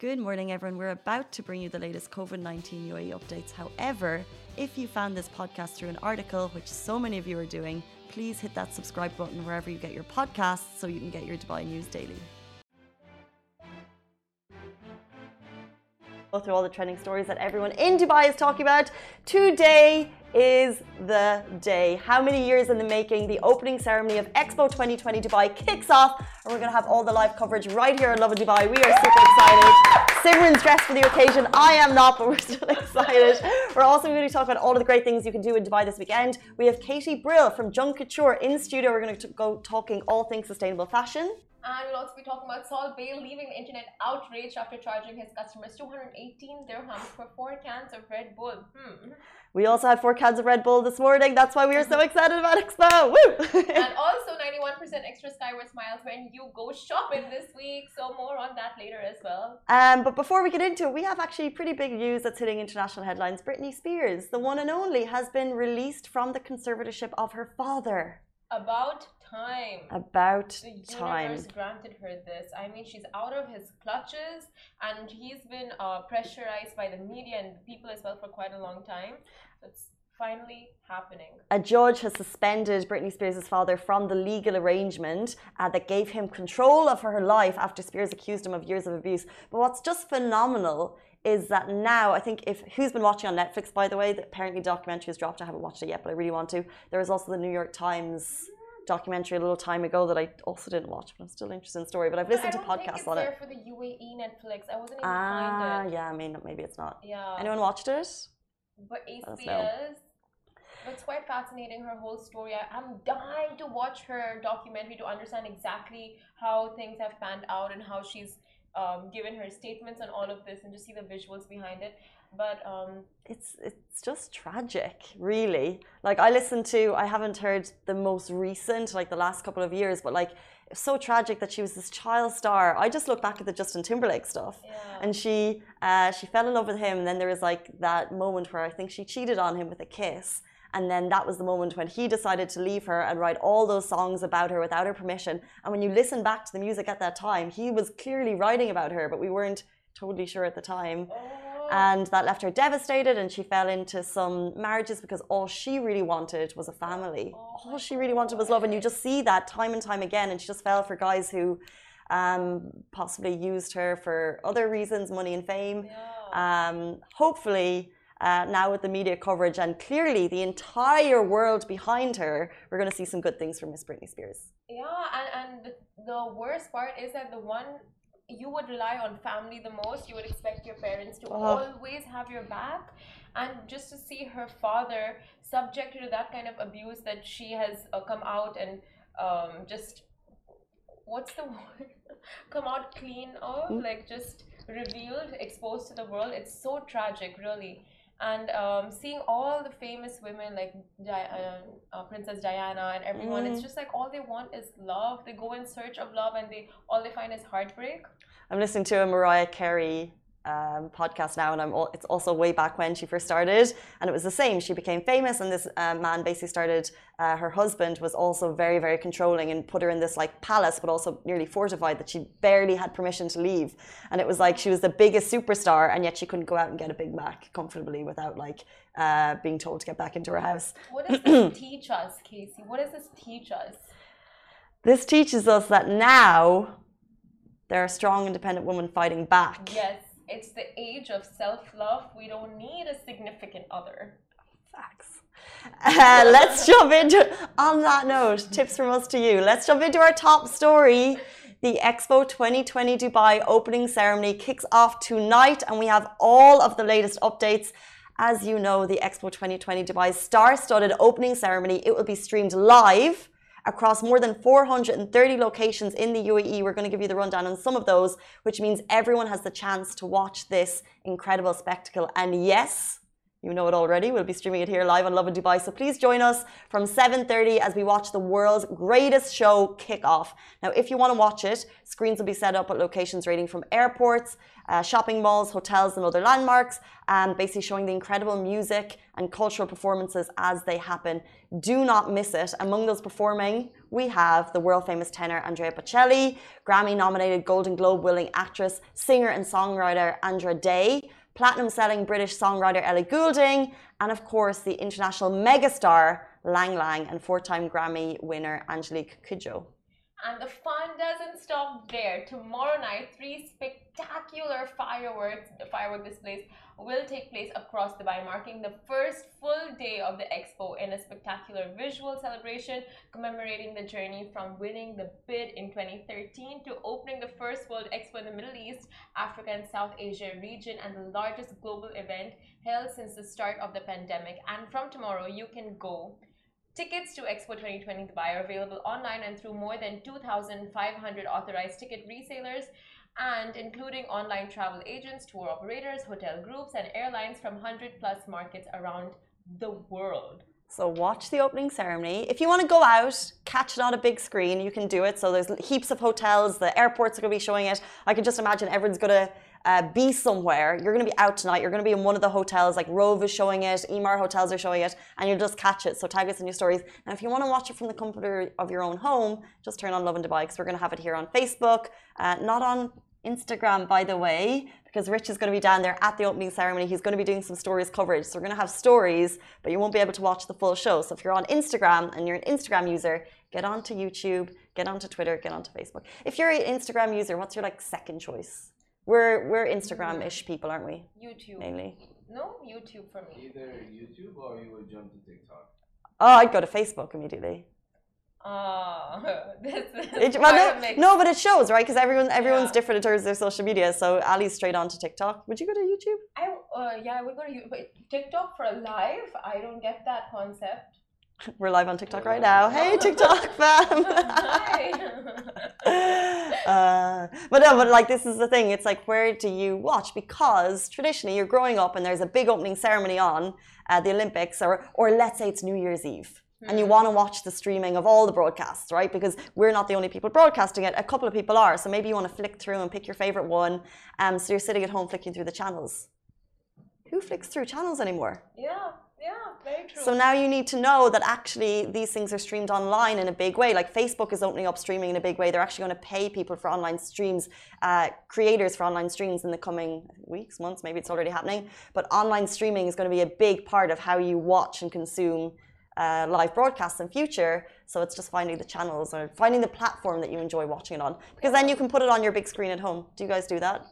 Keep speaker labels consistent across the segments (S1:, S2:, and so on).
S1: Good morning, everyone. We're about to bring you the latest COVID 19 UAE updates. However, if you found this podcast through an article, which so many of you are doing, please hit that subscribe button wherever you get your podcasts so you can get your Dubai news daily. Go through all the trending stories that everyone in Dubai is talking about. Today is the day. How many years in the making? The opening ceremony of Expo 2020 Dubai kicks off, and we're going to have all the live coverage right here at Lovin Dubai. We are super excited. Simran's dressed for the occasion. I am not, but we're still excited. We're also going to talk about all of the great things you can do in Dubai this weekend. We have Katie Brill from Junk Kouture in studio. We're going to go talking all things sustainable fashion.
S2: And we'll also be talking about Salt Bae leaving the internet outraged after charging his customers 218 dirhams for four cans of Red Bull. Hmm.
S1: We also had four cans of Red Bull this morning. That's why we are so excited about Expo. Woo!
S2: and also 91% extra Skywards Miles when you go shopping this week. So more on that later as well.
S1: Um, but before we get into it, we have actually pretty big news that's hitting international headlines. Britney Spears, the one and only, has been released from the conservatorship of her father.
S2: About time.
S1: About
S2: the
S1: time.
S2: universe granted her this. I mean, she's out of his clutches, and he's been uh, pressurized by the media and people as well for quite a long time. It's finally happening.
S1: A judge has suspended Britney Spears' father from the legal arrangement uh, that gave him control of her life after Spears accused him of years of abuse. But what's just phenomenal is that now I think if who's been watching on Netflix, by the way, that apparently documentary has dropped. I haven't watched it yet, but I really want to. There is also the New York Times documentary a little time ago that I also didn't watch, but I'm still interested in the story. But I've listened
S2: but
S1: to podcasts on
S2: it. for the UAE Netflix. I wasn't even
S1: ah,
S2: find it.
S1: yeah, I mean maybe it's not.
S2: Yeah.
S1: Anyone watched it?
S2: But ACS. It's quite fascinating her whole story. I, I'm dying to watch her documentary to understand exactly how things have panned out and how she's um, given her statements on all of this and just see the visuals behind it. But um,
S1: it's it's just tragic really. Like i listened to i haven't heard the most recent like the last couple of years but like it's so tragic that she was this child star. I just look back at the justin timberlake stuff
S2: yeah.
S1: and she uh, she fell in love with him and then there was like that moment where i think she cheated on him with a kiss and then that was the moment when he decided to leave her and write all those songs about her without her permission. And when you listen back to the music at that time, he was clearly writing about her, but we weren't totally sure at the time.
S2: Oh.
S1: And that left her devastated, and she fell into some marriages because all she really wanted was a family.
S2: Oh
S1: all she really wanted was love. And you just see that time and time again. And she just fell for guys who um, possibly used her for other reasons, money and fame. Um, hopefully, uh, now with the media coverage and clearly the entire world behind her, we're going to see some good things from Miss Britney Spears.
S2: Yeah, and, and the, worst part is that the one you would rely on family the most, you would expect your parents to
S1: Oh.
S2: always have your back. And just to see her father subjected to that kind of abuse that she has uh, come out and um, just what's the word? come out clean of,
S1: Mm.
S2: like just revealed, exposed to the world. It's so tragic, really. And um, seeing all the famous women like Di- uh, uh, Princess Diana and everyone, it's
S1: Mm.
S2: just like all they want is love. They go in search of love, and they all they find is heartbreak.
S1: I'm listening to a Mariah Carey um, podcast now, and I'm al- it's also way back when she first started, and it was the same. She became famous, and this uh, man basically started. Uh, her husband was also very, very controlling and put her in this like palace, but also nearly fortified that she barely had permission to leave. And it was like she was the biggest superstar, and yet she couldn't go out and get a Big Mac comfortably without like uh, being told to get back into her house.
S2: What does this teach us, Casey? What does this teach us?
S1: This teaches us that now there are strong, independent women fighting back.
S2: Yes, it's the age of self love. We don't need a significant other.
S1: Facts. Uh, let's jump into, on that note, tips from us to you. Let's jump into our top story. The Expo 2020 Dubai opening ceremony kicks off tonight, and we have all of the latest updates. As you know, the Expo 2020 Dubai star studded opening ceremony, it will be streamed live across more than 430 locations in the UAE. We're going to give you the rundown on some of those, which means everyone has the chance to watch this incredible spectacle. And yes, you know it already. We'll be streaming it here live on Lovin Dubai. So please join us from 7.30 as we watch the world's greatest show kick off. Now, if you want to watch it, screens will be set up at locations ranging from airports uh, shopping malls, hotels, and other landmarks, and basically showing the incredible music and cultural performances as they happen. Do not miss it. Among those performing, we have the world famous tenor Andrea Bocelli, Grammy nominated Golden Globe winning actress, singer, and songwriter Andra Day platinum selling British songwriter Ellie Goulding, and of course the international megastar Lang Lang and four time Grammy winner Angelique Kidjo.
S2: And the fun doesn't stop there. Tomorrow night, three spectacular fireworks, the firework displays will take place across Dubai, marking the first full day of the expo in a spectacular visual celebration commemorating the journey from winning the bid in 2013 to opening the first World Expo in the Middle East, Africa, and South Asia region, and the largest global event held since the start of the pandemic. And from tomorrow, you can go Tickets to Expo 2020 Dubai are available online and through more than 2,500 authorized ticket resellers and including online travel agents, tour operators, hotel groups, and airlines from 100 plus markets around the world.
S1: So watch the opening ceremony. If you want to go out, catch it on a big screen, you can do it. So there's heaps of hotels, the airports are going to be showing it. I can just imagine everyone's going to uh, be somewhere. You're going to be out tonight. You're going to be in one of the hotels, like Rove is showing it, Emaar hotels are showing it, and you'll just catch it. So tag us in your stories. And if you want to watch it from the comfort of your own home, just turn on Lovin Dubai because we're going to have it here on Facebook, uh, not on Instagram, by the way, because Rich is going to be down there at the opening ceremony. He's going to be doing some stories coverage. So we're going to have stories, but you won't be able to watch the full show. So if you're on Instagram and you're an Instagram user, get onto YouTube, get onto Twitter, get onto Facebook. If you're an Instagram user, what's your like second choice? We're we're Instagram-ish people, aren't we?
S2: YouTube.
S1: Mainly.
S2: No, YouTube for me.
S3: Either YouTube or you would jump to TikTok.
S1: Oh, I'd go to Facebook immediately.
S2: Ah, this is
S1: It, well, no, no, but it shows, right? Because everyone everyone's
S2: Yeah.
S1: different in terms of their social media. So Ali's straight on to TikTok. Would you go to YouTube?
S2: I uh, yeah, we're gonna use but TikTok for a live. I don't get that concept.
S1: We're live on TikTok right now. Hey, TikTok fam. Uh, but no, but like this is the thing. It's like where do you watch? Because traditionally you're growing up and there's a big opening ceremony on uh, the Olympics, or or let's say it's New Year's Eve. And you want to watch the streaming of all the broadcasts, right? Because we're not the only people broadcasting it. A couple of people are. So maybe you want to flick through and pick your favorite one. Um, so you're sitting at home flicking through the channels. Who flicks through channels anymore?
S2: yeah, yeah.
S1: So now you need to know that actually these things are streamed online in a big way. Like Facebook is opening up streaming in a big way. They're actually going to pay people for online streams, uh, creators for online streams in the coming weeks, months. Maybe it's already happening. But online streaming is going to be a big part of how you watch and consume uh, live broadcasts in future. So it's just finding the channels or finding the platform that you enjoy watching it on. Because then you can put it on your big screen at home. Do you guys do that?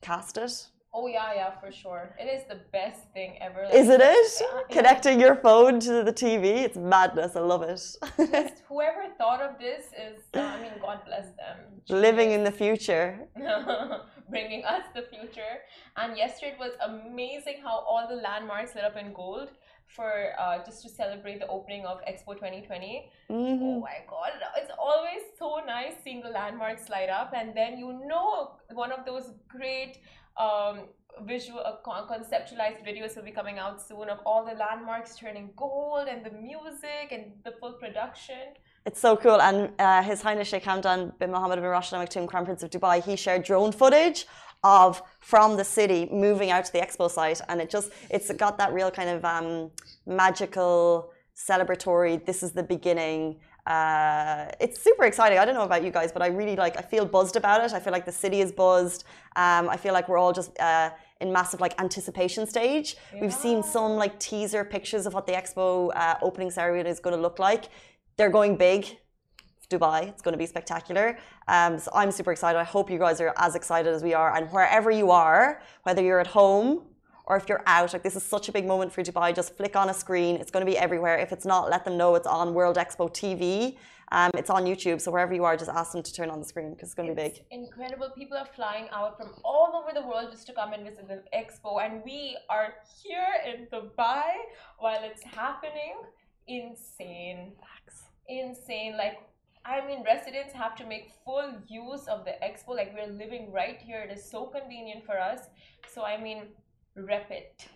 S1: Cast it?
S2: Oh yeah, yeah, for sure. It is the best thing ever.
S1: Is it it?
S2: Yeah, yeah.
S1: Connecting your phone to the TV? It's madness. I love it.
S2: Just whoever thought of this is, uh, I mean, God bless them.
S1: Living in the future.
S2: bringing us the future. And yesterday it was amazing how all the landmarks lit up in gold for uh, just to celebrate the opening of Expo 2020.
S1: Mhm.
S2: Oh my God, it's always so nice seeing the landmarks light up, and then you know one of those great. Um, visual uh, con- conceptualized videos will be coming out soon of all the landmarks turning gold and the music and the full production
S1: It's so cool. And uh, His Highness Sheikh Hamdan bin Mohammed bin Rashid Al Maktoum, Crown Prince of Dubai, he shared drone footage of from the city moving out to the expo site, and it just it's got that real kind of um, magical, celebratory. This is the beginning. Uh, it's super exciting. I don't know about you guys, but I really like. I feel buzzed about it. I feel like the city is buzzed. Um, I feel like we're all just uh, in massive like anticipation stage. We've seen some like teaser pictures of what the expo uh, opening ceremony is going to look like. They're going big. Dubai. It's going to be spectacular. Um, so I'm super excited. I hope you guys are as excited as we are. And wherever you are, whether you're at home or if you're out, like this is such a big moment for Dubai. Just flick on a screen. It's going to be everywhere. If it's not, let them know it's on World Expo TV. Um, it's on YouTube. So wherever you are, just ask them to turn on the screen because it's going to be big.
S2: Incredible. People are flying out from all over the world just to come and visit the expo, and we are here in Dubai while it's happening. Insane, facts. insane. Like, I mean, residents have to make full use of the expo. Like, we're living right here. It is so convenient for us. So, I mean, rep it.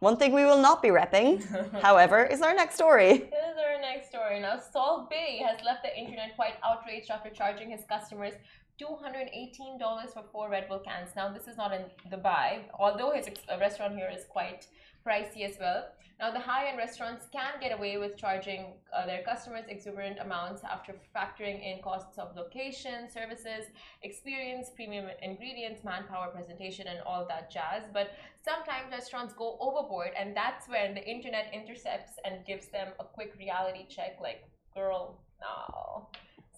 S1: One thing we will not be repping, however, is our next story.
S2: This is our next story. Now, Salt Bae has left the internet quite outraged after charging his customers $218 for four Red Bull cans. Now, this is not in Dubai, although his restaurant here is quite pricey as well. Now, the high end restaurants can get away with charging uh, their customers exuberant amounts after factoring in costs of location, services, experience, premium ingredients, manpower, presentation, and all that jazz. But sometimes restaurants go overboard, and that's when the internet intercepts and gives them a quick reality check like, girl, no.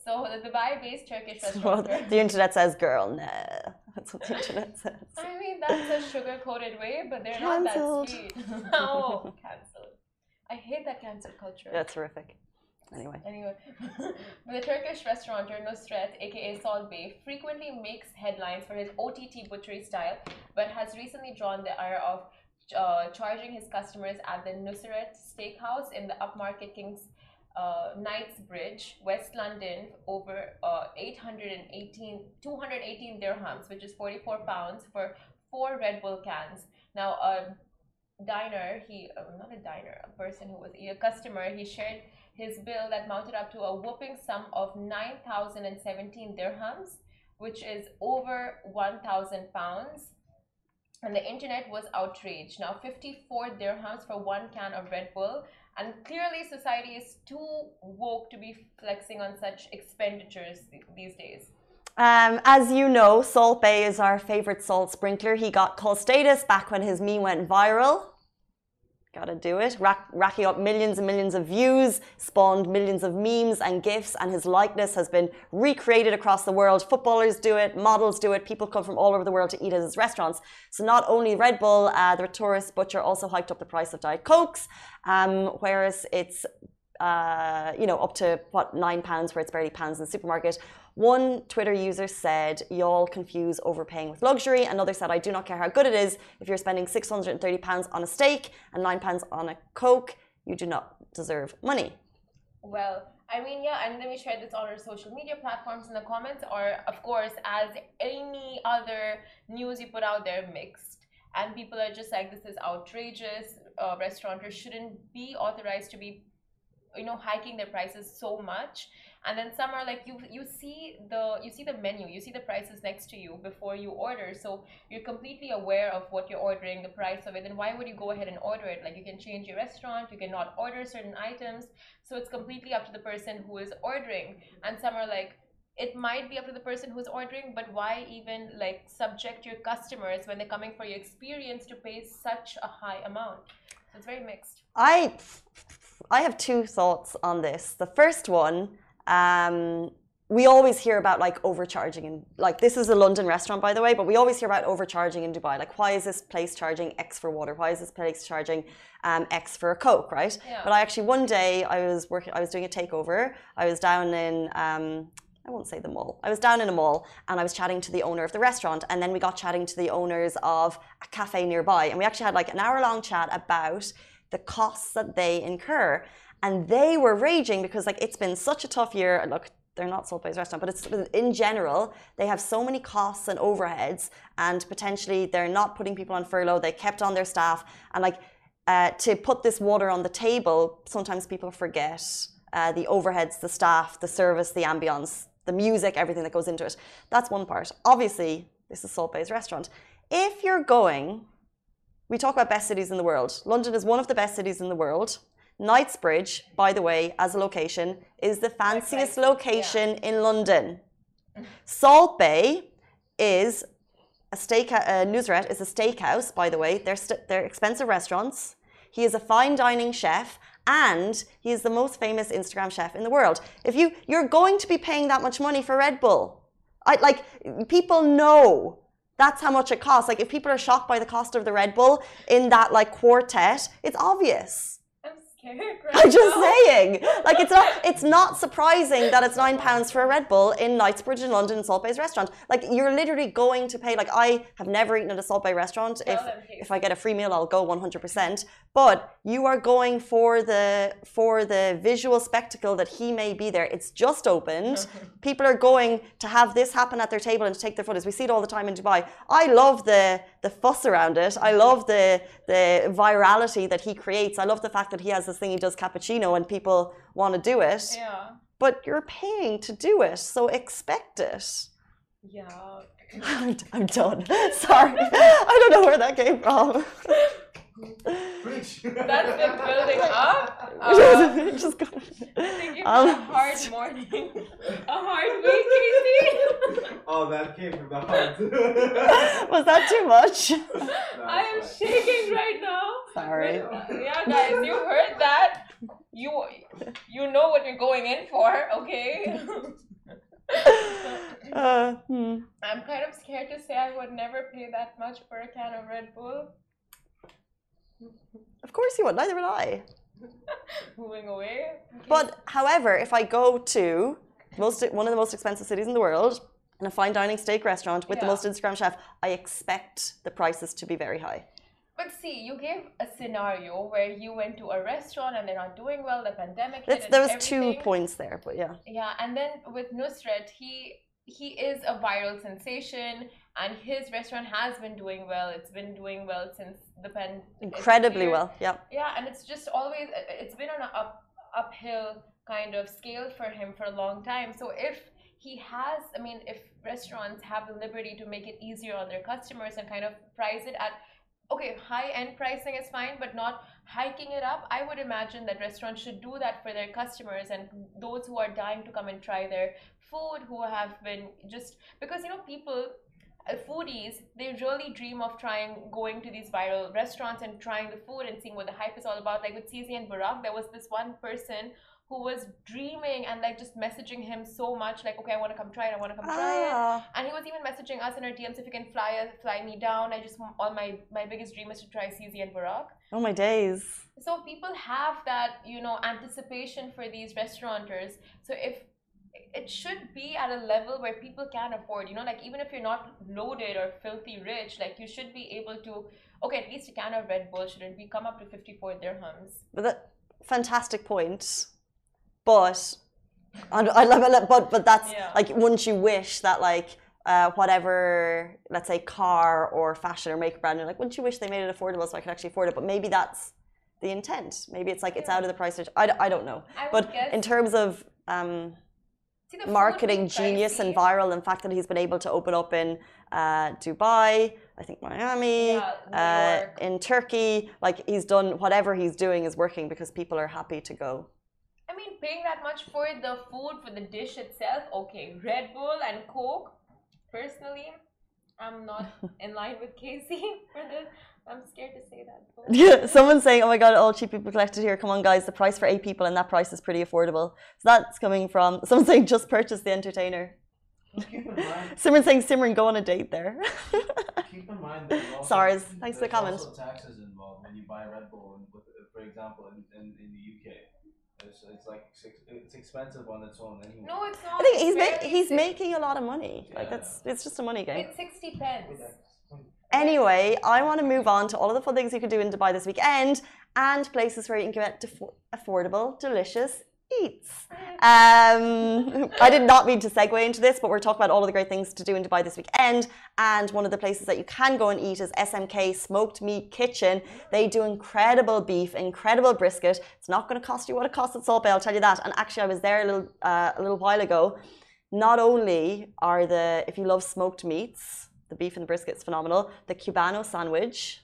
S2: So the Dubai-based Turkish restaurant.
S1: Well, the internet says, "Girl, nah." That's what the internet says.
S2: I mean, that's a sugar-coated way, but they're
S1: Cancelled.
S2: not that sweet. oh, cancelled. I hate that cancel culture.
S1: That's terrific. Anyway,
S2: Anyway, the Turkish restaurateur Nusret, aka Salt Bay, frequently makes headlines for his OTT butchery style, but has recently drawn the ire of uh, charging his customers at the Nusret Steakhouse in the upmarket King's uh, Knightsbridge, West London, over uh, 818, 218 dirhams, which is 44 pounds, for four Red Bull cans. Now, a diner, he uh, not a diner, a person who was a customer, he shared his bill that mounted up to a whopping sum of 9,017 dirhams, which is over 1,000 pounds. And the internet was outraged. Now, 54 dirhams for one can of Red Bull. And clearly, society is too woke to be flexing on such expenditures these days.
S1: um, as you know, Salt Bae is our favorite salt sprinkler. He got cult status back when his meme went viral. Gotta do it. Rack, racking up millions and millions of views, spawned millions of memes and GIFs, and his likeness has been recreated across the world. Footballers do it, models do it, people come from all over the world to eat at his restaurants. So, not only Red Bull, uh, the tourist butcher also hiked up the price of Diet Cokes, um, whereas it's uh, you know, up to what nine pounds, where it's barely pounds in the supermarket. One Twitter user said, "Y'all confuse overpaying with luxury." Another said, "I do not care how good it is. If you're spending six hundred and thirty pounds on a steak and nine pounds on a coke, you do not deserve money."
S2: Well, I mean, yeah, and then we shared this on our social media platforms, in the comments or of course, as any other news you put out there, mixed. And people are just like, this is outrageous. Uh, restaurateurs shouldn't be authorized to be, you know, hiking their prices so much. And then some are like, you you see the you see the menu, you see the prices next to you before you order, so you're completely aware of what you're ordering, the price of it. Then why would you go ahead and order it? Like you can change your restaurant, you cannot order certain items. So it's completely up to the person who is ordering. And some are like, it might be up to the person who's ordering, but why even like subject your customers when they're coming for your experience to pay such a high amount? So it's very mixed.
S1: I, I have two thoughts on this. The first one, um, we always hear about like overcharging and like this is a London restaurant by the way, but we always hear about overcharging in Dubai. Like why is this place charging X for water? Why is this place charging um, X for a Coke, right?
S2: Yeah.
S1: But I actually one day I was working, I was doing a takeover. I was down in um, I won't say the mall. I was down in a mall and I was chatting to the owner of the restaurant, and then we got chatting to the owners of a cafe nearby, and we actually had like an hour long chat about the costs that they incur. And they were raging because like it's been such a tough year. Look, they're not Salt Bae's restaurant, but it's in general, they have so many costs and overheads, and potentially they're not putting people on furlough. They kept on their staff, and like uh, to put this water on the table, sometimes people forget uh, the overheads, the staff, the service, the ambience, the music, everything that goes into it. That's one part. Obviously, this is Salt Bae's restaurant. If you're going, we talk about best cities in the world. London is one of the best cities in the world. Knightsbridge, by the way, as a location, is the fanciest location in London. Salt Bae is a steak. Uh, Nusret is a steakhouse, by the way. They're st- they're expensive restaurants. He is a fine dining chef, and he is the most famous Instagram chef in the world. If you you're going to be paying that much money for Red Bull, I like people know that's how much it costs. Like if people are shocked by the cost of the Red Bull in that like quartet, it's obvious.
S2: I'm. Right
S1: I'm just
S2: now.
S1: saying. Like it's not it's not surprising that it's nine pounds for a Red Bull in Knightsbridge in London Salt Bae's restaurant. Like you're literally going to pay like I have never eaten at a Salt Bae restaurant. If if I get a free meal I'll go one hundred percent. But you are going for the for the visual spectacle that he may be there. It's just opened. People are going to have this happen at their table and to take their photos. We see it all the time in Dubai. I love the the fuss around it. I love the the virality that he creates. I love the fact that he has this thing he does cappuccino and people want to do it.
S2: Yeah.
S1: But you're paying to do it, so expect it.
S2: Yeah.
S1: I'm, I'm done. Sorry. I don't know where that came from.
S3: Preach.
S2: That's been building up. Uh,
S1: Just go.
S2: I think you've
S1: Um,
S2: a hard morning, a hard week, Casey.
S3: oh, that came from the heart.
S1: Was that too much?
S3: No,
S2: I am
S3: it's fine.
S2: shaking right now.
S1: Sorry.
S2: But, yeah, guys, you heard that. You you know what you're going in for, okay?
S1: Uh, hmm.
S2: I'm kind of scared to say I would never pay that much for a can of Red Bull.
S1: Of course you would. Neither would I.
S2: Moving away. Okay.
S1: But however, if I go to most one of the most expensive cities in the world and a fine dining steak restaurant with the most Instagram chef, I expect the prices to be very high.
S2: But see, you gave a scenario where you went to a restaurant and they're not doing well, the pandemic hit
S1: That's,
S2: and
S1: there was two points there, but yeah.
S2: Yeah, and then with Nusret, he he is a viral sensation, and his restaurant has been doing well. It's been doing well since the pen.
S1: Incredibly well. Yeah.
S2: Yeah, and it's just always uh, uh, it's been on an up uphill kind of scale for him for a long time. So if he has, I mean, if restaurants have the liberty to make it easier on their customers and kind of price it at okay, high end pricing is fine, but not hiking it up. I would imagine that restaurants should do that for their customers and those who are dying to come and try their food, who have been just because you know people. Uh, foodies, they really dream of trying going to these viral restaurants and trying the food and seeing what the hype is all about. Like with CZN Burak, there was this one person who was dreaming and like just messaging him so much, like, okay, I want to come try it, I want to come try it.
S1: Ah,
S2: And he was even messaging us in our DMs if you can fly fly me down. I just all my my biggest dream is to try CZN Burak.
S1: oh my days.
S2: So people have that, you know, anticipation for these restaurateurs. So if it should be at a level where people can afford, you know, like even if you're not loaded or filthy rich, like you should be able to, okay, at least a can of Red Bull shouldn't be come up to 54 dirhams.
S1: But that fantastic point. But I, I love it. But but that's
S2: Yeah.
S1: like wouldn't you wish that like uh, whatever let's say car or fashion or makeup brand, you're like wouldn't you wish they made it affordable so I could actually afford it? But maybe that's the intent. Maybe it's like it's out of the price range. I don't know.
S2: I
S1: But
S2: guess,
S1: in terms of um,
S2: see,
S1: marketing genius and viral, and the fact that he's been able to open up in uh, Dubai, I think Miami,
S2: Yeah,
S1: uh, in Turkey, like he's done whatever he's doing is working because people are happy to go.
S2: I mean, paying that much for the food, for the dish itself, okay. Red Bull and Coke, personally, I'm not in line with Casey for this. I'm scared to say that.
S1: Yeah, someone's saying, "Oh my God, all cheap people collected here." Come on, guys, the price for eight people and that price is pretty affordable. So that's coming from someone saying, "Just purchase the entertainer."
S3: Just keep in mind,
S1: Simran saying, "Simran, go on a date there."
S3: keep in mind that also,
S1: Sorry, thanks for the
S3: there's
S1: comment.
S3: also taxes involved when you buy Red Bull, and with, for example, in, in, in the UK. It's, it's like it's expensive on its own anyway.
S2: No, it's not.
S1: I think he's ma-
S2: barely
S1: he's
S2: six-
S1: making a lot of money. Like
S3: Yeah.
S1: it's it's just a money game.
S2: It's 60 pence.
S1: Anyway, I want to move on to all of the fun things you can do in Dubai this weekend and places where you can get defo- affordable, delicious eats. Um, I did not mean to segue into this, but we're talking about all of the great things to do in Dubai this weekend. And one of the places that you can go and eat is SMK Smoked Meat Kitchen. They do incredible beef, incredible brisket. It's not going to cost you what it costs at Salt Bae, I'll tell you that. And actually, I was there a little uh, a little while ago. Not only are the if you love smoked meats, the beef and the brisket is phenomenal. The Cubano sandwich.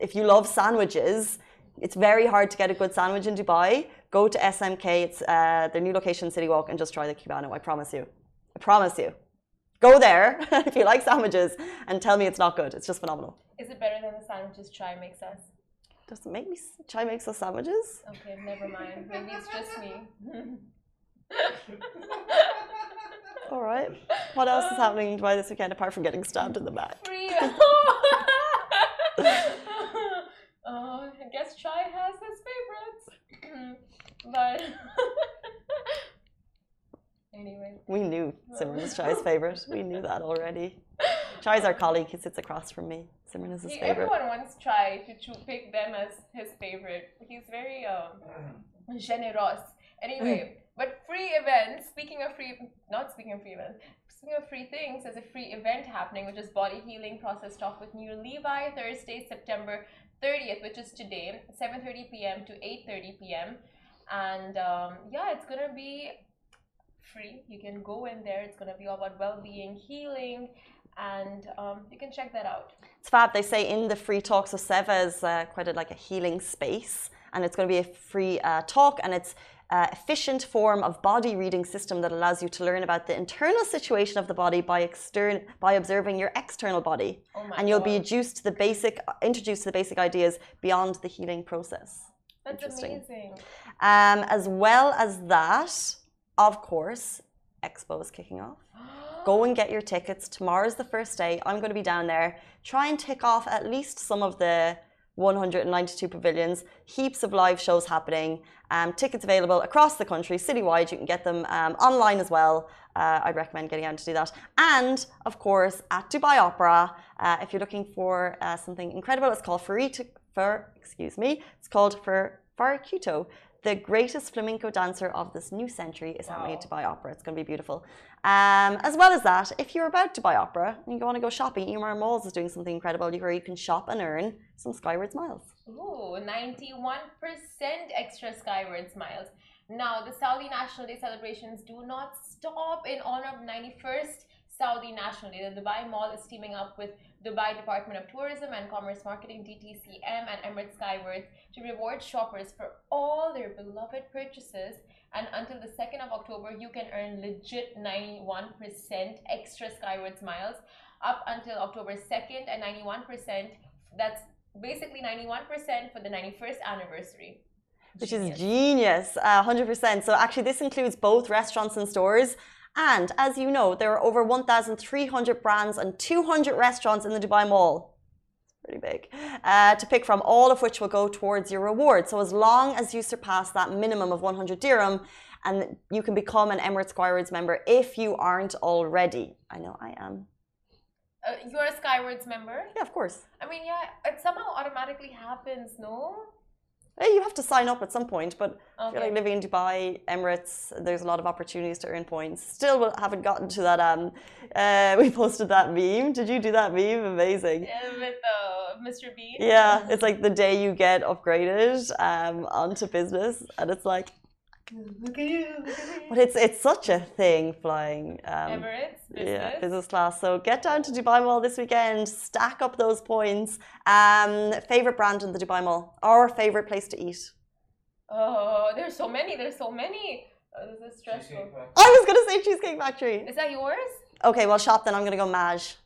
S1: If you love sandwiches, it's very hard to get a good sandwich in Dubai. Go to SMK, it's uh, their new location, City Walk, and just try the Cubano. I promise you. I promise you. Go there if you like sandwiches and tell me it's not good. It's just phenomenal.
S2: Is it better than the sandwiches Chai makes us?
S1: Does it make me try makes us sandwiches?
S2: Okay, never mind. Maybe it's just me.
S1: All right. What else is happening in Dubai this weekend apart from getting stabbed in the back?
S2: Free. uh, I guess Chai has his favorites. but anyway,
S1: We knew Simran's Chai's favorite. We knew that already. Chai's our colleague. He sits across from me. Simran is his
S2: he,
S1: favorite.
S2: everyone wants Chai to choo- pick them as his favorite. He's very um, generous. Anyway, but free events. Speaking of free, not speaking of free events. Speaking of free things, there's a free event happening, which is body healing process talk with New Levi Thursday, September 30th, which is today, 7:30 p.m. to 8:30 p.m. And um, yeah, it's gonna be free. You can go in there. It's going to be all about well-being, healing, and um, you can check that out.
S1: It's fab. They say in the free talks so Seva is uh, quite a, like a healing space, and it's going to be a free uh, talk, and it's uh, efficient form of body reading system that allows you to learn about the internal situation of the body by extern by observing your external body,
S2: Oh
S1: and you'll be introduced to the basic introduced to the basic ideas beyond the healing process.
S2: That's
S1: Interesting.
S2: amazing.
S1: Um, as well as that, of course, Expo is kicking off. Go and get your tickets. Tomorrow's the first day. I'm going to be down there. Try and tick off at least some of the 192 pavilions. Heaps of live shows happening. Um, tickets available across the country, citywide. You can get them um, online as well. Uh, I'd recommend getting out to do that. And of course, at Dubai Opera, uh, if you're looking for uh, something incredible, it's called Farito, for excuse me, it's called for Farruquito. The greatest flamenco dancer of this new century is happening at
S2: Wow.
S1: Dubai Opera. It's going to be beautiful. Um, as well as that, if you're about to Dubai Opera and you want to go shopping, Emaar Malls is doing something incredible where you can shop and earn some Skywards Miles.
S2: Ooh, 91% extra Skywards Miles. Now, the Saudi National Day celebrations do not stop in honor of 91st Saudi National Day. The Dubai Mall is teaming up with Dubai Department of Tourism and Commerce Marketing, DTCM, and Emirates Skyward to reward shoppers for all their beloved purchases. And until the 2nd of October, you can earn legit 91% extra Skyward miles up until October 2nd and 91%. That's basically 91% for the 91st anniversary.
S1: which
S2: Genius.
S1: is genius, uh, 100%. So actually, this includes both restaurants and stores. And as you know, there are over 1,300 brands and 200 restaurants in the Dubai Mall. It's pretty big. Uh, to pick from, all of which will go towards your reward. So as long as you surpass that minimum of 100 dirham, and you can become an Emirates Skywards member if you aren't already. I know I am.
S2: Uh, you're a Skywards member?
S1: Yeah, of course.
S2: I mean, yeah, it somehow automatically happens, no?
S1: Eh, You have to sign up at some point, but I feel
S2: Okay.
S1: like living in Dubai, Emirates, there's a lot of opportunities to earn points. Still haven't gotten to that. Um, uh, we posted that meme. Did you do that meme? Amazing.
S2: Yeah, with uh, Mr. Bean?
S1: Yeah, it's like the day you get upgraded um, onto business, and it's like,
S2: Look at you, look at me.
S1: but it's it's such a thing flying. Um,
S2: Emirates, business.
S1: Yeah, business class. So get down to Dubai Mall this weekend. Stack up those points. Um, favorite brand in the Dubai Mall, Our favorite place to eat.
S2: Oh, there's so many, there's so many. Oh, this is stressful.
S1: I was gonna say Cheesecake Factory.
S2: Is that yours?
S1: Okay, well, shop then. I'm gonna go Maje.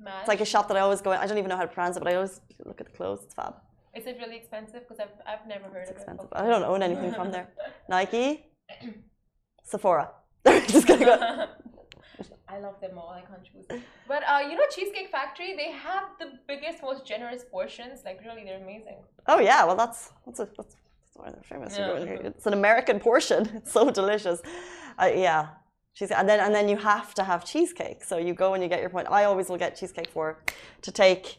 S2: Maje.
S1: It's like a shop that I always go. in. I don't even know how to pronounce it, but I always look at the clothes. It's fab.
S2: Is it really expensive? Because I've, I've never heard
S1: It's
S2: of
S1: expensive.
S2: it.
S1: I don't own anything from there. Nike, Sephora. Just gonna go.
S2: I love them all. I can't choose. But uh, you know, Cheesecake Factory, they have the biggest, most generous portions. Like really, they're amazing.
S1: Oh yeah, well that's that's a, that's, that's why they're famous. You go in
S2: Yeah.
S1: It's an American portion. It's so delicious. Uh, yeah. And then and then you have to have cheesecake. So you go and you get your point. I always will get cheesecake for to take.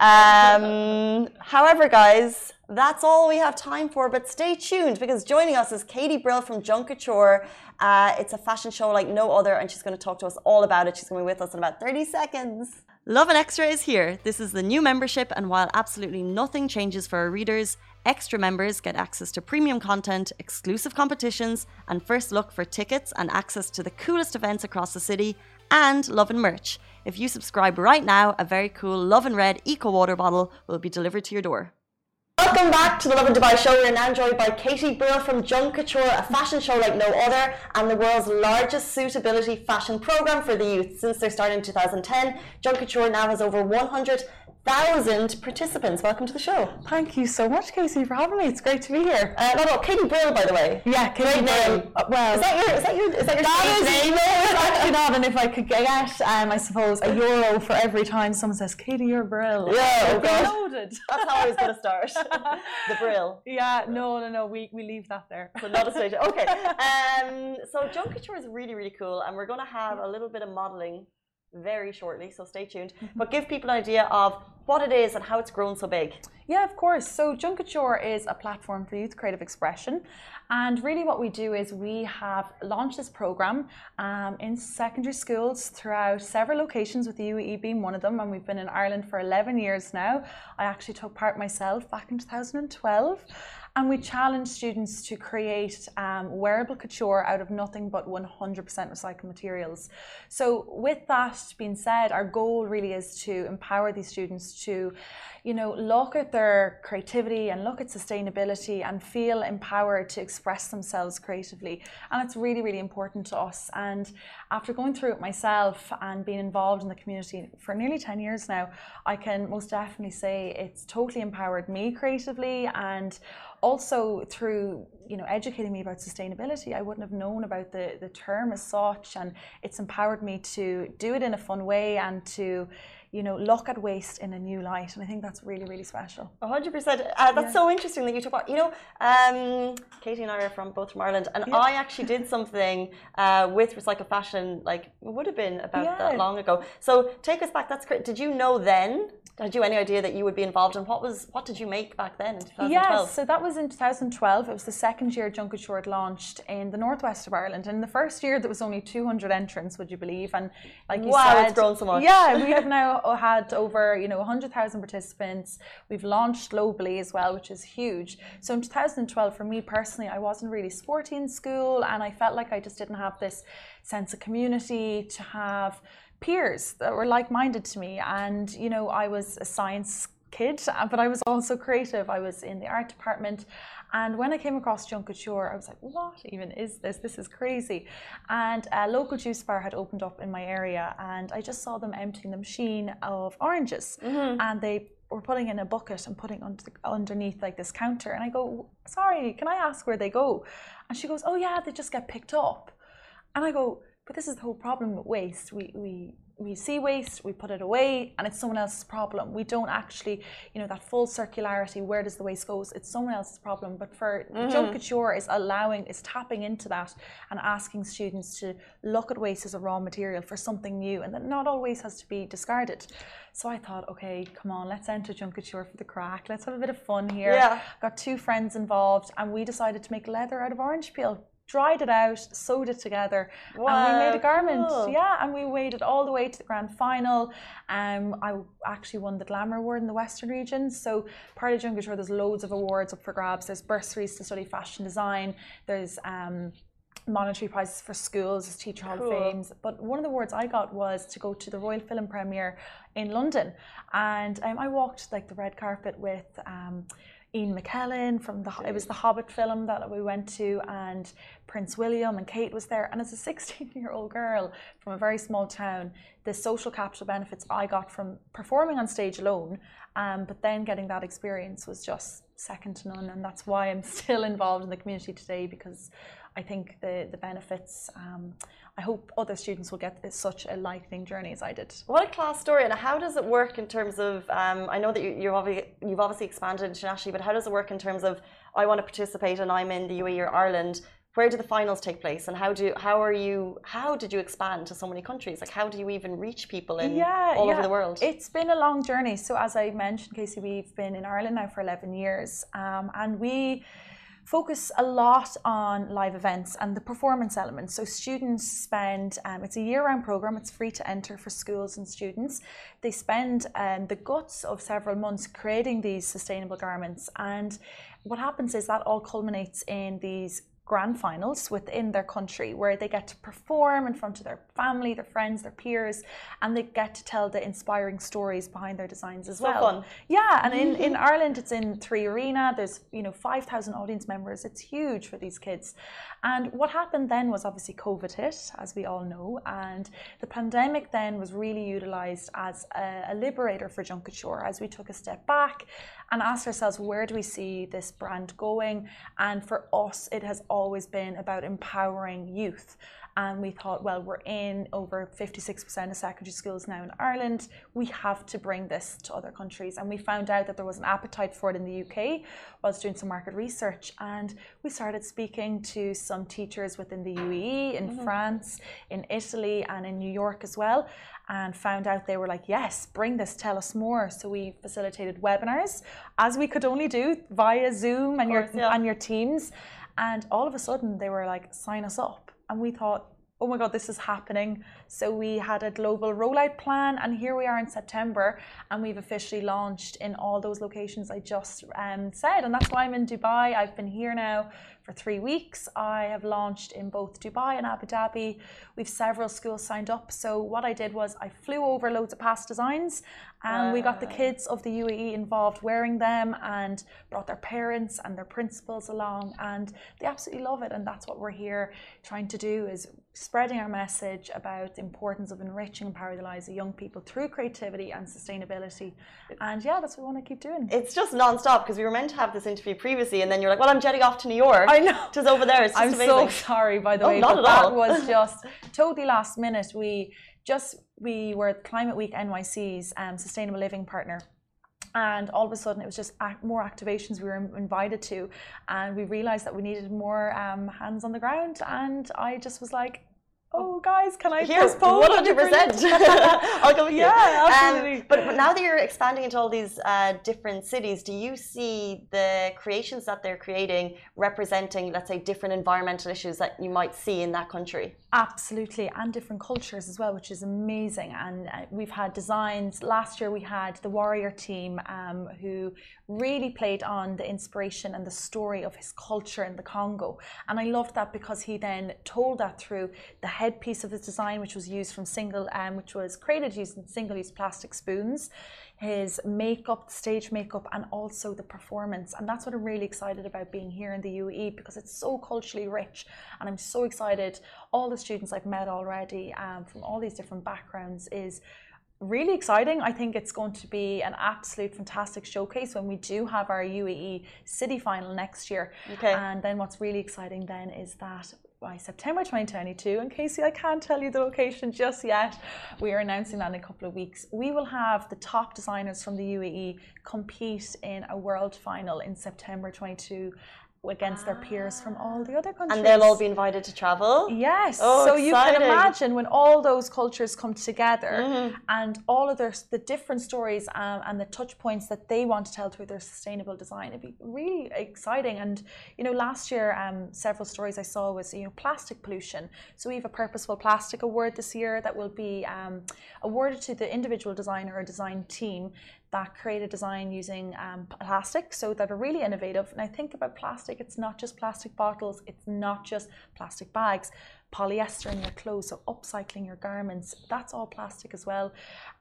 S1: Um, however, guys, that's all we have time for. But stay tuned because joining us is Katie Brill from Junk Kouture. Uh, it's a fashion show like no other, and she's going to talk to us all about it. She's going to be with us in about 30 seconds. Lovin Extra is here. This is the new membership, and while absolutely nothing changes for our readers, extra members get access to premium content, exclusive competitions, and first look for tickets and access to the coolest events across the city, and Love and merch. If you subscribe right now, a very cool Love and Red Eco Water bottle will be delivered to your door. Welcome back to the Lovin Dubai show. We're now joined by Katie Brill from Junk Kouture, a fashion show like no other, and the world's largest suitability fashion program for the youth. Since their start in 2010, Junk Kouture now has over 100,000 participants. Welcome to the show.
S4: Thank you so much, Casey, for having me. It's great to be here.
S1: Uh, no, no, Katie Brill, by the way.
S4: Yeah, Katie
S1: Great name.
S4: Brill. Uh, well,
S1: is that your is that your is that your
S4: that
S1: name?
S4: no, it's actually not. And if I could get, um, I suppose, a euro for every time someone says, Katie, you're Brill.
S1: Yeah, oh God.
S4: loaded.
S1: That's how I was going to start. the Brill.
S4: Yeah, no, no, no. We, we leave that there.
S1: So not a stage. Okay. Um, so Junk Kouture is really, really cool, and we're going to have a little bit of modelling very shortly. So stay tuned. But give people an idea of what it is and how it's grown so big.
S4: Yeah, of course. So Junk Kouture is a platform for youth creative expression. And really, what we do is we have launched this program um, in secondary schools throughout several locations, with the UAE being one of them. And we've been in Ireland for 11 years now. I actually took part myself back in 2012. And we challenge students to create um, wearable couture out of nothing but 100% recycled materials. So, with that being said, our goal really is to empower these students to, you know, look at their creativity and look at sustainability and feel empowered to express themselves creatively. And it's really, really important to us. And after going through it myself and being involved in the community for nearly 10 years now, I can most definitely say it's totally empowered me creatively and also through you know educating me about sustainability i wouldn't have known about the the term as such and it's empowered me to do it in a fun way and to you know look at waste in a new light and i think that's really really special.
S1: 100% uh, that's yeah. so interesting that you talk about you know um, katie and i are from both from ireland and yeah. i actually did something uh, with recycled fashion like it would have been about yeah. that long ago. So take us back that's great. Did you know then? Had you any idea that you would be involved in what was what did you make back then in 2012
S4: yes so that was in 2012 it was the second year Junk Kouture Short launched in the northwest of Ireland and in the first year there was only 200 entrants would you believe? And like you
S1: wow,
S4: said
S1: it's grown so much.
S4: Yeah we have now had over you know 100,000 participants. We've launched globally as well which is huge. So in 2012 for me personally I wasn't really sporty in school and I felt like I just didn't have this sense of community to have peers that were like-minded to me. And you know i was a science kid but i was also creative. I was in the art department and when I came across Junk Kouture, I was like, what even is this? This is crazy. And a local juice bar had opened up in my area, and I just saw them emptying the machine of oranges. Mm-hmm. And they were putting in a bucket and putting under the, underneath like this counter. And I go, sorry, can I ask where they go? And she goes, oh yeah, they just get picked up. And I go, but this is the whole problem with waste. We, we, we see waste, we put it away, and it's someone else's problem. We don't actually, you know, that full circularity, where does the waste go? It's someone else's problem. But for mm-hmm. Junk Kouture is allowing, is tapping into that and asking students to look at waste as a raw material for something new and that not always has to be discarded. So I thought, okay, come on, let's enter Junk Kouture for the crack. Let's have a bit of fun here.
S1: Yeah.
S4: Got two friends involved and we decided to make leather out of orange peel dried it out, sewed it together, wow, and we made a garment. Cool. Yeah, and we waited all the way to the grand final. Um, I actually won the Glamour Award in the Western region. So part of Junk Kouture, there's loads of awards up for grabs. There's bursaries to study fashion design. There's um, monetary prizes for schools as Teacher Hall cool. of Fame. But one of the awards I got was to go to the Royal Film Premiere in London, and um, I walked like the red carpet with. Um, Ian McKellen from the it was the Hobbit film that we went to, and Prince William and Kate was there. And as a 16 year old girl from a very small town, the social capital benefits I got from performing on stage alone, um, but then getting that experience was just second to none. And that's why I'm still involved in the community today because I think the the benefits. Um, I hope other students will get such a lightning journey as I did.
S1: What a class story! And how does it work in terms of? Um, I know that you, you've obviously you've obviously expanded internationally, but how does it work in terms of? I want to participate, and I'm in the UAE or Ireland. Where do the finals take place, and how do how are you? How did you expand to so many countries? Like, how do you even reach people in
S4: yeah,
S1: all
S4: yeah.
S1: over the world?
S4: It's been a long journey. So as I mentioned, Casey, we've been in Ireland now for 11 years, um, and we focus a lot on live events and the performance elements. So students spend, um, it's a year-round program, it's free to enter for schools and students. They spend um, the guts of several months creating these sustainable garments and what happens is that all culminates in these grand finals within their country where they get to perform in front of their family, their friends, their peers, and they get to tell the inspiring stories behind their designs as
S1: so
S4: well.
S1: Fun.
S4: Yeah, and in, in mm-hmm. Ireland it's in Three Arena. There's you know five thousand audience members. It's huge for these kids. And what happened then was obviously COVID hit, as we all know, and the pandemic then was really utilised as a, a liberator for Junk Kouture as we took a step back and asked ourselves where do we see this brand going and for us it has always been about empowering youth. And we thought, well, we're in over 56% of secondary schools now in Ireland. We have to bring this to other countries. And we found out that there was an appetite for it in the UK whilst doing some market research. And we started speaking to some teachers within the UAE, in mm-hmm. France, in Italy, and in New York as well and found out they were like, yes, bring this, tell us more. So we facilitated webinars, as we could only do via Zoom and course, your yeah. and your teams. And all of a sudden, they were like, sign us up. And we thought, oh my God, this is happening. So we had a global rollout plan, and here we are in September, and we've officially launched in all those locations I just um, said. And that's why I'm in Dubai. I've been here now for three weeks. I have launched in both Dubai and Abu Dhabi. We've several schools signed up. So what I did was I flew over loads of past designs and we got the kids of the UAE involved wearing them and brought their parents and their principals along and they absolutely love it and that's what we're here trying to do is spreading our message about importance of enriching and empowering the lives of young people through creativity and sustainability. And yeah that's what we want to keep doing.
S1: It's just non-stop because we were meant to have this interview previously and then you're like well i'm jetting off to new york.
S4: I know.
S1: Just over there it's just
S4: i'm
S1: amazing.
S4: so sorry by the
S1: oh,
S4: way
S1: not at
S4: that
S1: all.
S4: was just totally last minute. We just we were at Climate Week NYC's um, sustainable living partner and all of a sudden it was just more activations we were invited to and we realized that we needed more um, hands on the ground and i just was like oh guys can i
S1: Here, 100% i'll go with
S4: yeah,
S1: you
S4: um, absolutely.
S1: Um, but, but now that you're expanding into all these uh, different cities do you see the creations that they're creating representing let's say different environmental issues that you might see in that country
S4: absolutely and different cultures as well which is amazing and uh, we've had designs. Last year we had the warrior team um, who really played on the inspiration and the story of his culture in the congo. And i loved that because he then told that through the headpiece of his design, which was used from single, um, which was created using single-use plastic spoons, his makeup, stage makeup, and also the performance. And that's what I'm really excited about being here in the UAE because it's so culturally rich, and I'm so excited. All the students I've met already um, from all these different backgrounds is really exciting. I think it's going to be an absolute fantastic showcase when we do have our UAE City Final next year.
S1: Okay.
S4: And then what's really exciting then is that by September 2022. And Casey, I can't tell you the location just yet. We are announcing that in a couple of weeks. We will have the top designers from the UAE compete in a world final in September 22 against their peers from all the other countries.
S1: And they'll all be invited to travel?
S4: Yes.
S1: Oh,
S4: so
S1: exciting.
S4: you can imagine when all those cultures come together
S1: mm-hmm.
S4: and all of their the different stories um, and the touch points that they want to tell through their sustainable design. It'd be really exciting. And, you know, last year, um, several stories I saw was, you know, plastic pollution. So we have a Purposeful Plastic Award this year that will be um, awarded to the individual designer or design team that create a design using um, plastic so that are really innovative. And I think about plastic, it's not just plastic bottles, it's not just plastic bags, polyester in your clothes, so upcycling your garments, that's all plastic as well.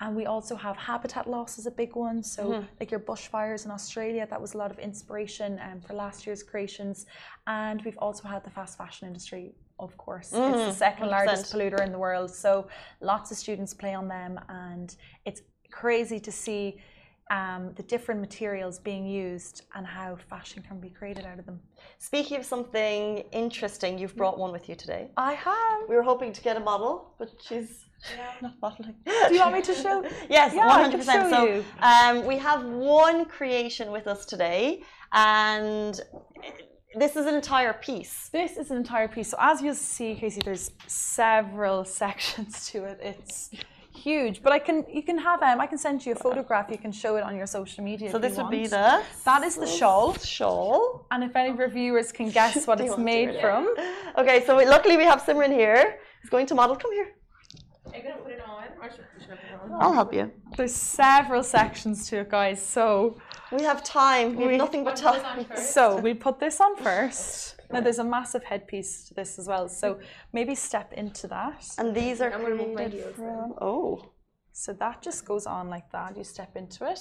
S4: And we also have habitat loss is a big one. So mm-hmm. like your bushfires in Australia, that was a lot of inspiration um, for last year's creations. And we've also had the fast fashion industry of course. Mm, it's the 2nd largest polluter in the world. So lots of students play on them and it's crazy to see um, the different materials being used and how fashion can be created out of them.
S1: Speaking of something interesting, you've brought one with you today.
S4: I have.
S1: We were hoping to get a model, but she's
S4: yeah. not modeling. Do you want me to show?
S1: yes,
S4: yeah,
S1: 100%. so um, we have one creation with us today, and this is an entire piece.
S4: This is an entire piece. So as you'll see, Casey, there's several sections to it. It's huge. But I can you can have um I can send you a photograph. You can show it on your social media.
S1: So this would
S4: want.
S1: be the
S4: that is the shawl.
S1: Shawl.
S4: And if any of your viewers can guess what it's made from.
S1: Okay, so we, luckily we have Simran here. He's going to model. Come here.
S2: Are you gonna put it on, or should, should I put it
S1: on? I'll help you.
S4: There's several sections to it, guys. So
S1: we have time. We, we have nothing but time.
S4: So we put this on first. Now there's a massive headpiece to this as well, so maybe step into that.
S1: And these are created from oh.
S4: So that just goes on like that. You step into it.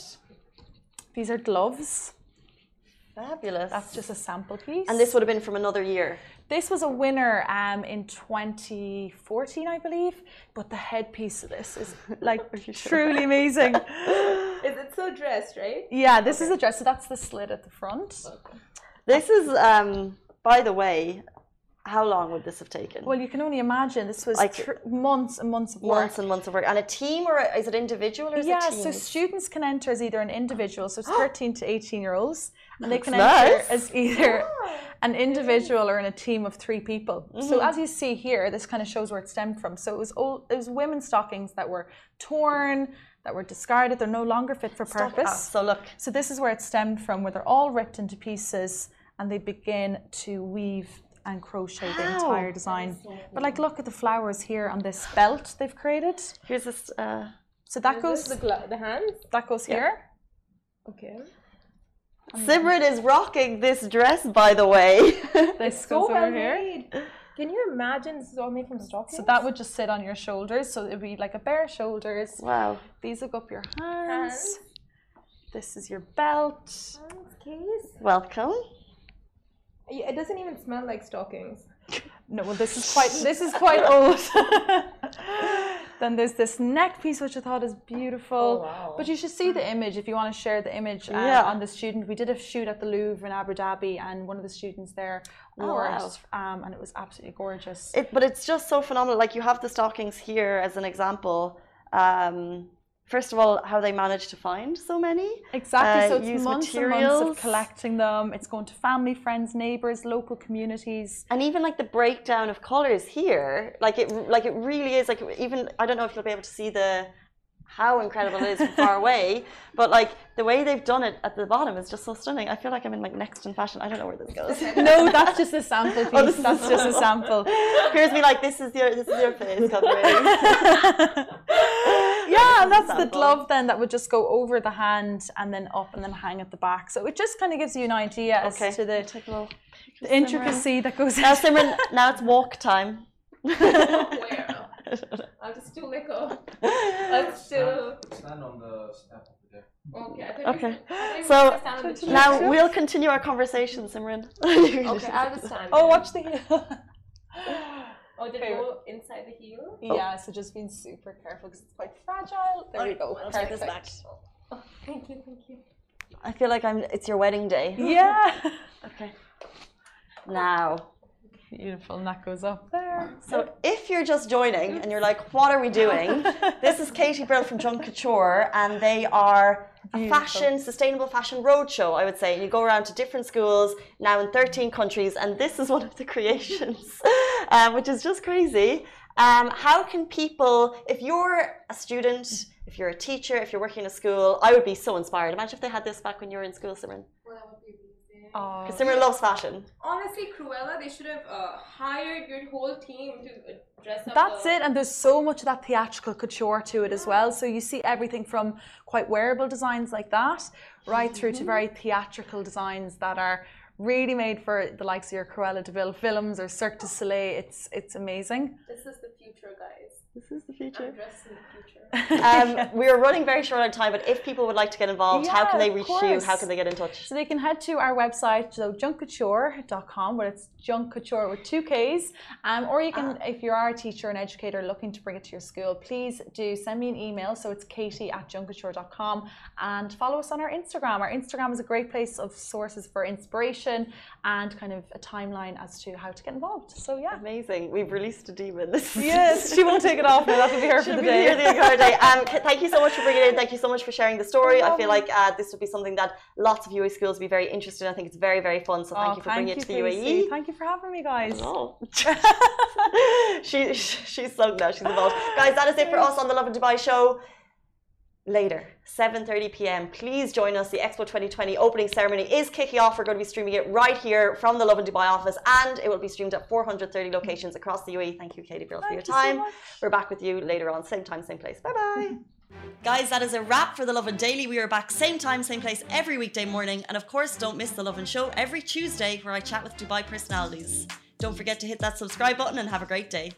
S4: These are gloves.
S1: Fabulous.
S4: That's just a sample piece.
S1: And this would have been from another year.
S4: This was a winner um, in 2014, I believe. But the headpiece of this is like truly amazing.
S2: is it so dressed, right?
S4: Yeah, this okay. is a dress. So that's the slit at the front. Okay.
S1: This is um, by the way, how long would this have taken?
S4: Well, you can only imagine this was
S1: Like-
S4: tr- months and months of work.
S1: months and months of work. And a team, or is it individual, or is
S4: yeah,
S1: it teams?
S4: so students can enter as either an individual, so it's 13 to 18 year olds, and they can
S1: That's
S4: enter as either an individual or in a team of three people. So
S1: Mm-hmm.
S4: as you see here, this kind of shows where it stemmed from. So it was old, it was women's stockings that were torn, that were discarded, they're no longer fit for purpose.
S1: Ah, so look,
S4: So this is where it stemmed from, where they're all ripped into pieces and they begin to weave and crochet the entire design. But like, look at the flowers here on this belt they've created.
S1: here's this. Uh,
S4: So that
S2: Is
S4: goes
S2: the, the hands.
S4: that goes here.
S2: Okay.
S1: Simran is rocking this dress, by the way.
S4: This
S2: So
S4: goes
S2: well
S4: over here.
S2: made. Can you imagine this is all made from stockings?
S4: So that would just sit on your shoulders. So it'd be like a bare shoulders.
S1: wow.
S4: These hook up your hands.
S2: Hands.
S4: This is your belt.
S2: Hands, case.
S1: Welcome.
S2: Yeah, It doesn't even smell like stockings.
S4: No, well, this is quite this is quite old. then there's this neck piece which I thought is beautiful.
S2: Oh, wow.
S4: But you should see the image if you want to share the image uh,
S1: Yeah.
S4: on the student. We did a shoot at the Louvre in Abu Dhabi, and one of the students there wore
S1: Oh, wow.
S4: it, um, and it was absolutely gorgeous.
S1: It, but it's just so phenomenal. Like you have the stockings here as an example. Um, first of all, how they managed to find so many.
S4: Exactly.
S1: uh,
S4: so it's months and months
S1: materials.
S4: of collecting them. It's going to family, friends, neighbors, local communities.
S1: And even like the breakdown of colors here, like it, like it really is like even I don't know if you'll be able to see the how incredible it is from far away, but like the way they've done it at the bottom is just so stunning. I feel like I'm in like next in fashion. I don't know where this goes.
S4: No, that's just a sample piece.
S1: Oh, this
S4: that's
S1: a
S4: just a sample.
S1: Here's me like this is your this is your face covering.
S4: yeah, and that's the glove then that would just go over the hand and then up and then hang at the back. So it just kind of gives you an idea
S1: Okay.
S4: to the,
S1: Take
S4: the intricacy that goes
S1: Now
S4: into
S1: Simran, now it's walk time.
S2: Where? I'll just do like a. I'll still.
S3: Stand on the step over there.
S2: Okay.
S1: Okay.
S2: You said, I thought you
S1: So,
S2: were gonna stand on the chair.
S1: Now we'll continue our conversation, Simran.
S2: Okay, I'll just stand.
S4: Oh, watch the heel.
S2: Oh, did
S4: Okay.
S2: it go inside the heel? Oh.
S4: yeah, so just being super careful because it's quite fragile. There we go.
S1: I'll take this back.
S4: Perfect.
S2: Oh, thank you, thank you.
S1: I feel like I'm. It's your wedding day.
S4: Yeah.
S1: Okay. Now,
S4: Beautiful. And that goes up there.
S1: so if you're just joining and you're like, "What are we doing?" this is Katie Brill from Junk Kouture, and they are a
S4: Beautiful.
S1: fashion, sustainable fashion roadshow. I would say you go around to different schools now in 13 countries, and this is one of the creations, um, which is just crazy. Um, how can people, if you're a student, if you're a teacher, if you're working in a school, I would be so inspired. Imagine if they had this back when you were in school, Simran.
S2: Well, that would.
S4: Oh,
S1: Because loves fashion.
S2: Honestly, Cruella, they should have uh, hired your whole team to uh, dress up.
S4: That's
S2: the-
S4: it, and there's so much of that theatrical couture to it as well. So you see everything from quite wearable designs like that, right through to very theatrical designs that are really made for the likes of your Cruella de Vil films or Cirque du Soleil. It's it's amazing.
S2: This is the future, guys.
S1: This is the future.
S2: I'm dressed in the future.
S1: um, we are running very short on time, but if people would like to get involved, how can they reach you? How can they get in touch?
S4: So they can head to our website, so junkkouture.com, but it's junk kouture with two Ks. Um, or you can, if you are a teacher and educator looking to bring it to your school, please do send me an email. So it's katie at junkkouture.com and follow us on our Instagram. Our Instagram is a great place of sources for inspiration and kind of a timeline as to how to get involved. So yeah.
S1: Amazing. We've released a demon. This
S4: Yes, she won't take it off now. That'll be her for
S1: She'll
S4: the
S1: be
S4: day.
S1: Day. Um, thank you so much for bringing it in. Thank you so much for sharing the story. I feel like uh, this would be something that lots of UAE schools would be very interested in. I think it's very, very fun. So thank
S4: Oh,
S1: you for bringing it to the. UAE.
S4: Thank you for having me, guys.
S1: Oh. she, she's so now. She's involved. Guys, that is it for us on the Lovin Dubai show. Later, 7:30 p.m. Please join us. The Expo 2020 opening ceremony is kicking off. We're going to be streaming it right here from the Lovin Dubai office, and it will be streamed at 430 locations across the UAE. Thank you, Katie Brill, for your
S4: you so
S1: time. We're back with you later on, same time, same place. Bye bye. Guys, that is a wrap for the Lovin Daily. We are back same time, same place every weekday morning. And of course, don't miss the Lovin Show every Tuesday where I chat with Dubai personalities. Don't forget to hit that subscribe button and have a great day.